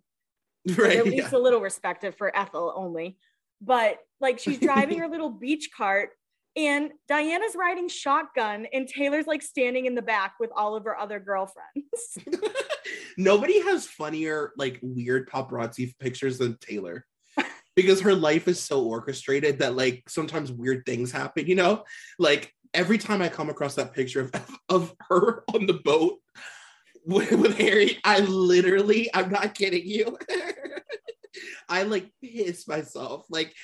right, at yeah. least a little respect for Ethel only. But like she's driving her little beach cart and Dianna's riding shotgun and Taylor's like standing in the back with all of her other girlfriends. Nobody has funnier, like weird paparazzi pictures than Taylor. Because her life is so orchestrated that like sometimes weird things happen, you know? Like every time I come across that picture of, of her on the boat with, with Harry, I literally, I'm not kidding you. I like piss myself. Like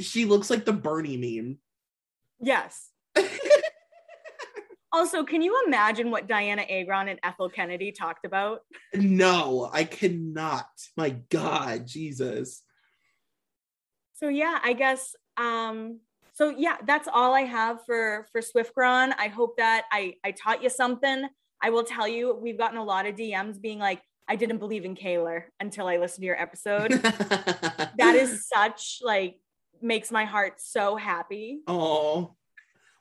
she looks like the Bernie meme. yes. Also, can you imagine what Dianna Agron and Ethel Kennedy talked about? No, I cannot. My God, Jesus. So yeah, I guess um so yeah, that's all I have for for Swiftgron. I hope that I I taught you something. I will tell you, we've gotten a lot of DMs being like, I didn't believe in Kaylor until I listened to your episode. that is such like makes my heart so happy. Oh,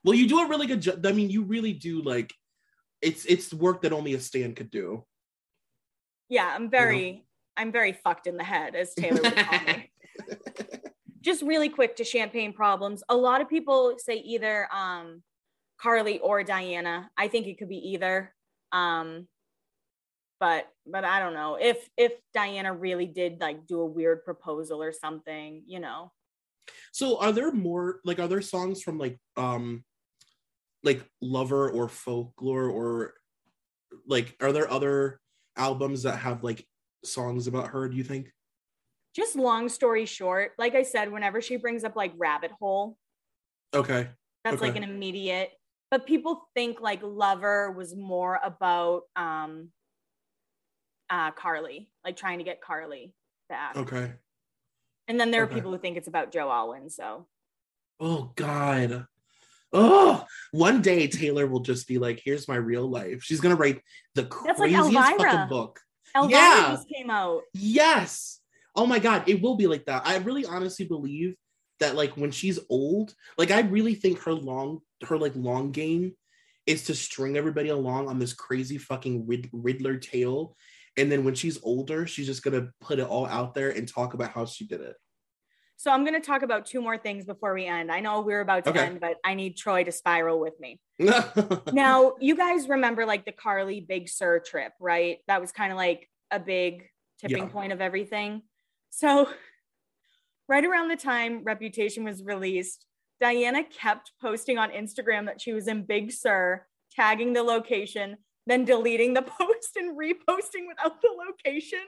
well, you do a really good job. I mean, you really do like it's it's work that only a stand could do. Yeah, I'm very I'm very fucked in the head, as Taylor would call me. Just really quick to champagne problems. A lot of people say either um Karlie or Dianna. I think it could be either. Um but but I don't know. If if Dianna really did like do a weird proposal or something, you know. So, are there more like are there songs from like um like Lover or Folklore or like are there other albums that have like songs about her? Do you think? Just long story short, like I said, whenever she brings up like rabbit hole, Okay. that's like an immediate but people think like lover was more about um uh karlie like trying to get karlie back Okay. and then there are people who think it's about joe alwyn so Oh God. Oh, one day Taylor will just be like, "Here's my real life." She's gonna write the That's craziest Elvira. fucking book. elvira Yeah. just came out Yes. Oh my God, it will be like that. I really honestly believe that like when she's old, like I really think her long, her like long game is to string everybody along on this crazy fucking Rid- Riddler tale. And then when she's older, she's just gonna put it all out there and talk about how she did it. so i'm going to talk about two more things before we end i know we're about to Okay. end but i need troy to spiral with me now you guys remember like the karlie big sur trip right that was kind of like a big tipping Yeah. point of everything so right around the time reputation was released dianna kept posting on instagram that she was in big sur tagging the location then deleting the post and reposting without the location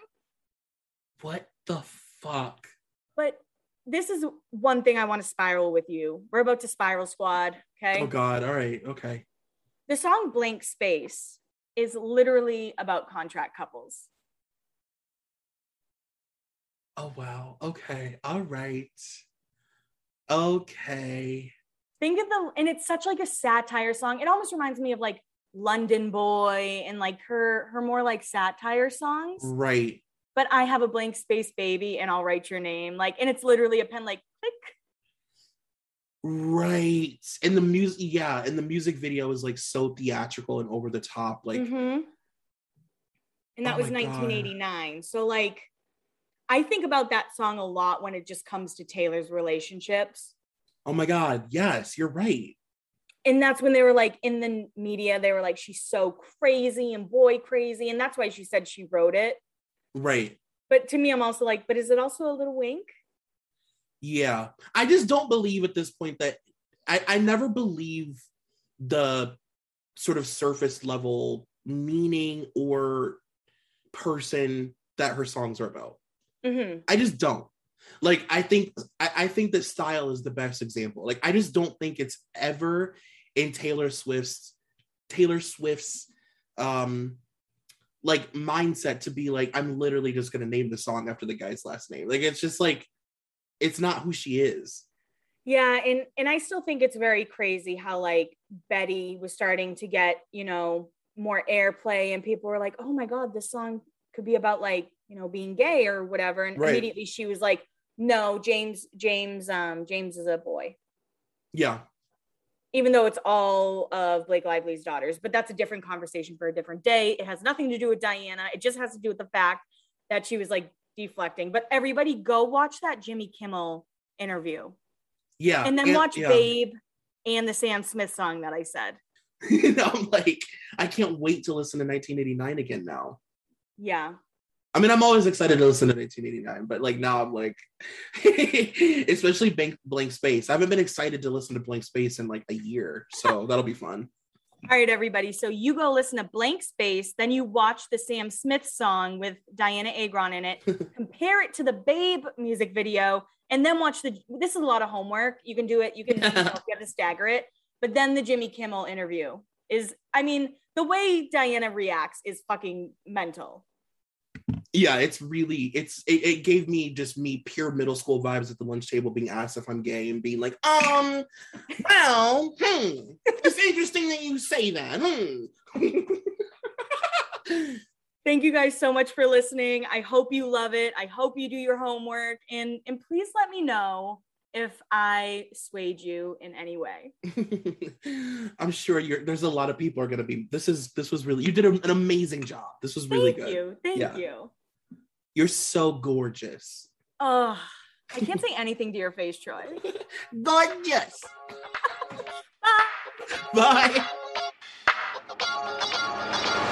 what the fuck? but this is one thing i want to spiral with you we're about to spiral squad okay Oh God. All right. Okay. the song blank space is literally about contract couples Oh wow. Okay. All right. Okay. think of the and it's such like a satire song it almost reminds me of like london boy and like her her more like satire songs Right. but i have a blank space baby and i'll write your name like and it's literally a pen like click Right. And the music, yeah, and the music video is like so theatrical and over the top. Like, Mhm. and that Oh was my God. 1989 so like i think about that song a lot when it just comes to taylor's relationships oh my God, yes, you're right. And that's when they were like in the media they were like she's so crazy and boy crazy and that's why she said she wrote it Right. but to me i'm also like but is it also a little wink Yeah. I just don't believe at this point that I, I never believe the sort of surface level meaning or person that her songs are about. Mhm. I just don't. Like I think I, I think that style is the best example. Like I just don't think it's ever in Taylor Swift's Taylor Swift's um like mindset to be like I'm literally just going to name the song after the guy's last name. Like it's just like it's not who she is. Yeah, and and I still think it's very crazy how like Betty was starting to get, you know, more airplay and people were like, "Oh my god, this song could be about like, you know, being gay or whatever." And right. immediately she was like, "No, James James um James is a boy." Yeah even though it's all of Blake Lively's daughters. But that's a different conversation for a different day. It has nothing to do with Dianna. It just has to do with the fact that she was like deflecting. But everybody go watch that Jimmy Kimmel interview. Yeah. And then and, watch yeah. Babe and the Sam Smith song that I said. I'm like, I can't wait to listen to 1989 again now. Yeah. I mean, I'm always excited to listen to 1989, but like now I'm like, especially blank, blank Space. I haven't been excited to listen to Blank Space in like a year, so that'll be fun. All right, everybody. So you go listen to Blank Space, then you watch the Sam Smith song with Dianna Agron in it, compare it to the Babe music video, and then watch the. This is a lot of homework. You can do it. You can you, know, you have to stagger it, but then the Jimmy Kimmel interview is. I mean, the way Dianna reacts is fucking mental yeah it's really it's it, it, gave me just me pure middle school vibes at the lunch table being asked if i'm gay and being like um well hmm it's interesting that you say that hmm. Thank you guys so much for listening. I hope you love it. I hope you do your homework. And and please let me know if I swayed you in any way. I'm sure you're there's a lot of people are gonna be this is this was really you did an amazing job. This was really Thank good. Thank you. Thank yeah. you. You're so gorgeous. Oh, I can't say anything to your face, Troy. gorgeous. Bye. Bye.